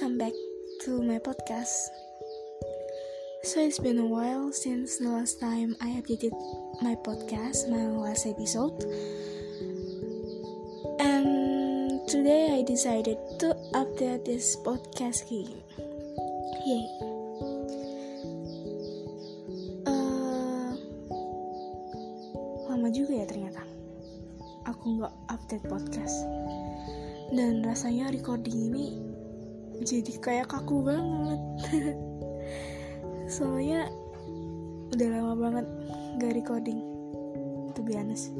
welcome back to my podcast. So it's been a while since the last time I updated my podcast, my last episode. And today I decided to update this podcast again. Yay. Uh, lama juga ya ternyata aku nggak update podcast dan rasanya recording ini jadi kayak kaku banget. Soalnya udah lama banget gak recording to be honest.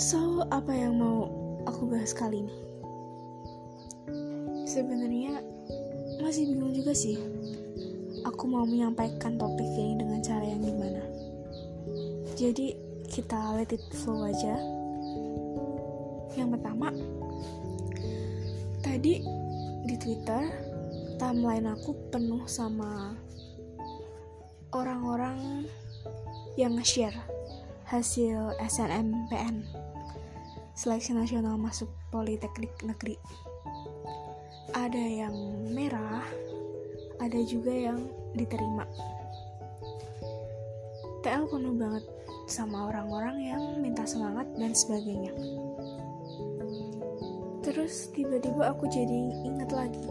So apa yang mau aku bahas kali ini? Sebenarnya masih bingung juga sih aku mau menyampaikan topik ini dengan cara yang gimana. Jadi kita let it flow aja. Yang pertama tadi di twitter timeline aku penuh sama orang-orang yang nge-share hasil SNMPN seleksi nasional masuk politeknik negeri. Ada yang merah ada juga yang diterima. TL penuh banget sama orang-orang yang minta semangat dan sebagainya terus tiba-tiba aku jadi ingat lagi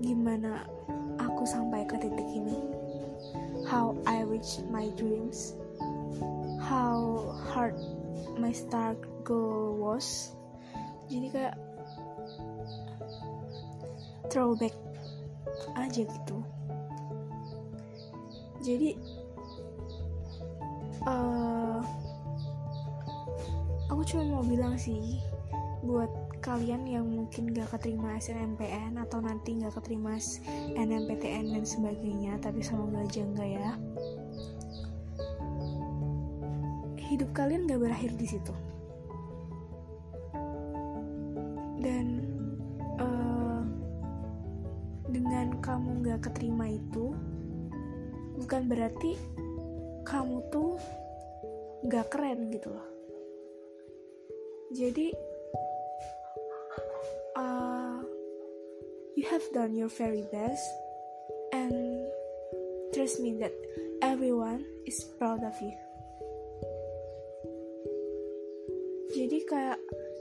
gimana aku sampai ke titik ini. How I reach my dreams. How hard my start goal was. Jadi kayak throwback aja gitu. Jadi uh, aku cuma mau bilang sih buat kalian yang mungkin gak keterima SNMPN atau nanti gak keterima NMPTN dan sebagainya tapi semoga aja enggak ya. Hidup kalian gak berakhir di situ. Dan uh, dengan kamu gak keterima itu bukan berarti kamu tuh gak keren gitu loh jadi uh, you have done your very best and trust me that everyone is proud of you. Jadi kayak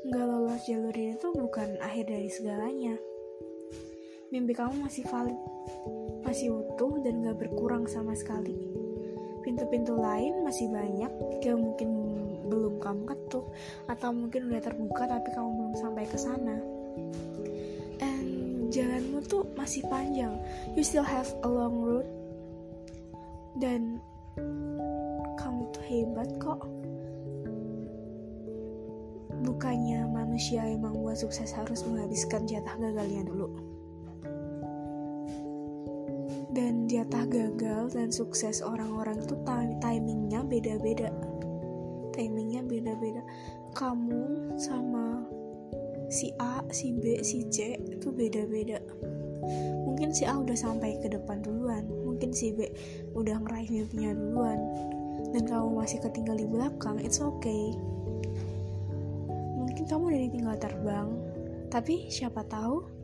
nggak lolos jalur ini tuh bukan akhir dari segalanya. Mimpi kamu masih valid masih utuh dan gak berkurang sama sekali pintu-pintu lain masih banyak. Yang mungkin belum kamu ketuk atau mungkin udah terbuka tapi kamu belum sampai ke sana. And jalanmu tuh masih panjang. You still have a long road. Dan kamu tuh hebat kok. Bukannya manusia yang membuat sukses harus menghabiskan jatah gagalnya dulu jatah gagal dan sukses orang-orang itu timingnya beda-beda. Timingnya beda-beda. Kamu sama si A, si B, si C itu beda-beda. Mungkin si A udah sampai ke depan duluan. Mungkin si B udah ngeraih mimpinya duluan. Dan kamu masih ketinggal di belakang it's okay. Mungkin kamu udah ditinggal terbang. Tapi siapa tahu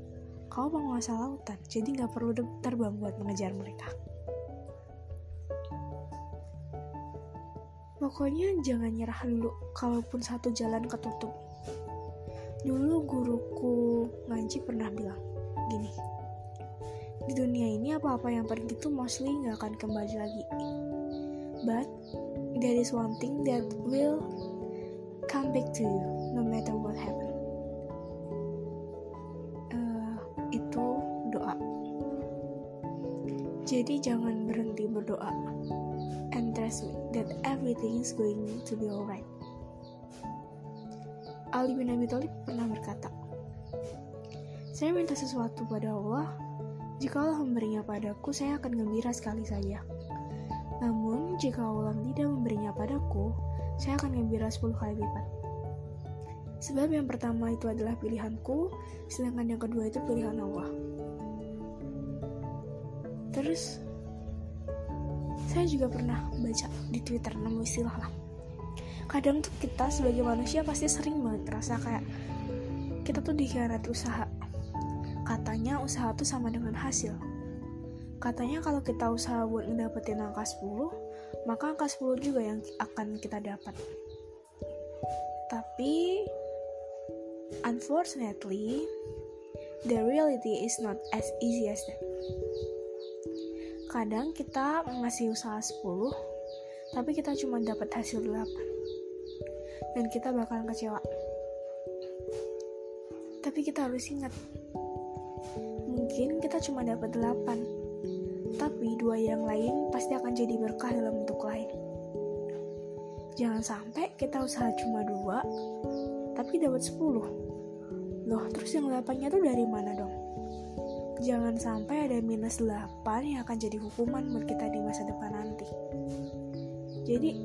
kamu penguasa lautan jadi nggak perlu terbang buat mengejar mereka Pokoknya jangan nyerah dulu, kalaupun satu jalan ketutup. Dulu guruku ngaji pernah bilang, gini, di dunia ini apa-apa yang pergi itu mostly nggak akan kembali lagi. But there is one thing that will come back to you, no matter what happen. Jadi jangan berhenti berdoa and trust me that everything is going to be alright. Ali bin Abi Thalib pernah berkata, Saya minta sesuatu pada Allah, jika Allah memberinya padaku, saya akan gembira sekali saja. Namun, jika Allah tidak memberinya padaku, saya akan gembira 10 kali lipat. Sebab yang pertama itu adalah pilihanku, sedangkan yang kedua itu pilihan Allah. Terus, saya juga pernah baca di twitter nemu istilah lah. Kadang tuh kita sebagai manusia pasti sering banget kayak kita tuh dikhianati usaha. Katanya usaha tuh sama dengan hasil. Katanya kalau kita usaha buat ngedapetin angka 10 maka angka 10 juga yang akan kita dapat. Tapi unfortunately the reality is not as easy as that kadang kita ngasih usaha 10 tapi kita cuma dapat hasil 8 dan kita bakalan kecewa. Tapi kita harus ingat mungkin kita cuma dapat 8 tapi dua yang lain pasti akan jadi berkah dalam bentuk lain. Jangan sampai kita usaha cuma dua tapi dapat 10 loh terus yang 8 nya tuh dari mana dong jangan sampai ada minus 8 yang akan jadi hukuman buat kita di masa depan nanti jadi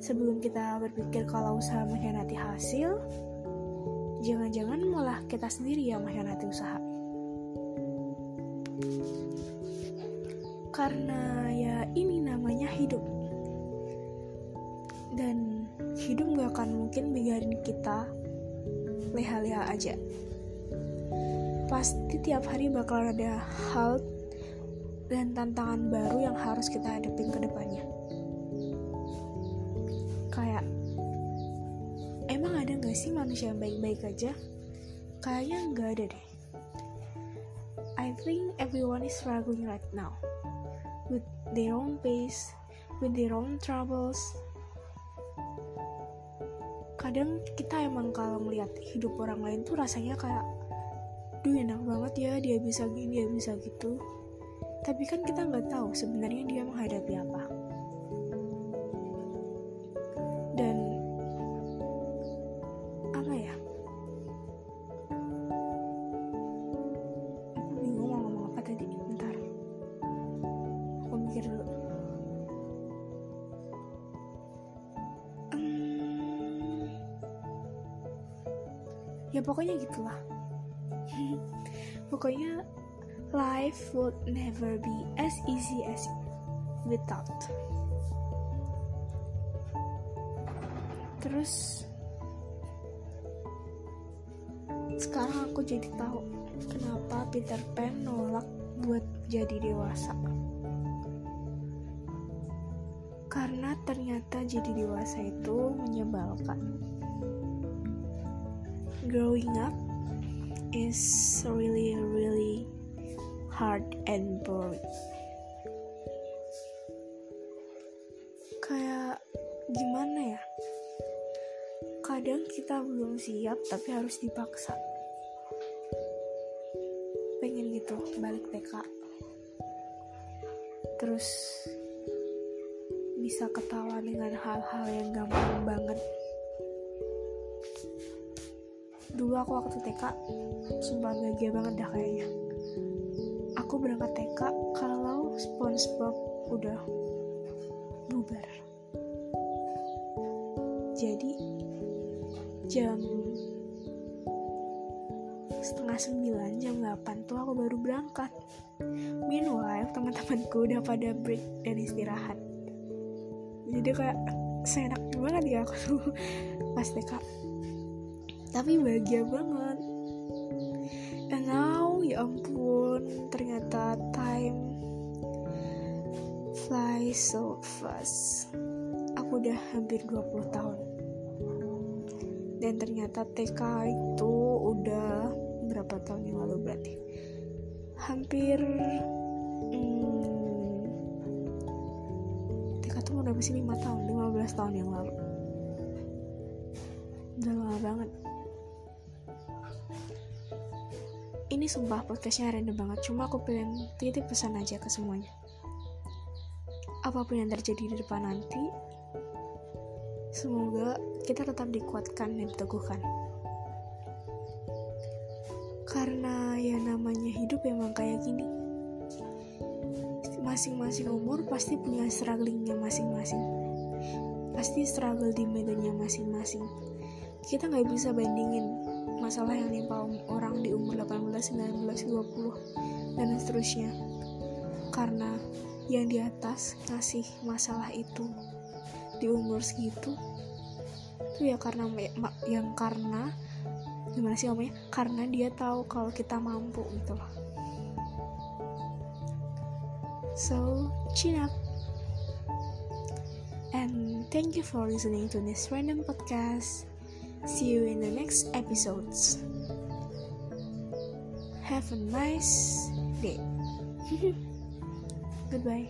sebelum kita berpikir kalau usaha mengkhianati hasil jangan-jangan malah kita sendiri yang mengkhianati usaha. Karena ya ini namanya hidup. Dan hidup gak akan mungkin biarin kita leha-leha aja. Pasti tiap hari bakal ada hal dan tantangan baru yang harus kita hadapin ke depannya. Kayak emang ada gak sih manusia yang baik-baik aja? Kayaknya nggak ada deh. I think everyone is struggling right now with their own pace, with their own troubles. Kadang kita emang kalau melihat hidup orang lain tuh rasanya kayak, duh enak banget ya dia bisa gini, dia bisa gitu. Tapi kan kita nggak tahu sebenarnya dia menghadapi apa. ya pokoknya gitulah pokoknya life would never be as easy as without. Terus sekarang aku jadi tahu kenapa Peter Pan nolak buat jadi dewasa. Karena ternyata jadi dewasa itu menyebalkan. Growing up is really really hard and boring. Kayak gimana ya? Kadang kita belum siap tapi harus dipaksa. Pengen gitu balik TK terus bisa ketawa dengan hal-hal yang gampang banget dulu aku waktu TK sumpah bahagia banget dah kayaknya. Aku berangkat TK kalau SpongeBob udah bubar. Jadi jam setengah sembilan jam delapan tuh aku baru berangkat. Meanwhile teman-temanku udah pada break dan istirahat. Jadi kayak seenak banget ya aku tuh pas TK tapi bahagia banget. And now ya ampun ternyata time fly so fast. Aku udah hampir 20 tahun. Dan ternyata TK itu udah berapa tahun yang lalu berarti? Hampir hmm, TK tuh udah sih? 5 tahun 15 tahun yang lalu. Udah lama banget ini sumpah podcastnya random banget. Cuma aku pengen titip pesan aja ke semuanya. Apa pun yang terjadi di depan nanti semoga kita tetap dikuatkan dan diteguhkan. Karena ya namanya hidup emang kayak gini. Masing-masing umur pasti punya strugglingnya masing-masing. Pasti struggle di medannya masing-masing. Kita nggak bisa bandingin masalah yang nimpa orang di umur 18, 19, 20 dan seterusnya. Karena yang di atas ngasih masalah itu di umur segitu itu ya karena yang karena gimana sih ngomongnya? Karena dia tahu kalau kita mampu gitu loh. So chin up. And thank you for listening to this random podcast. See you in the next episodes have a nice day Goodbye.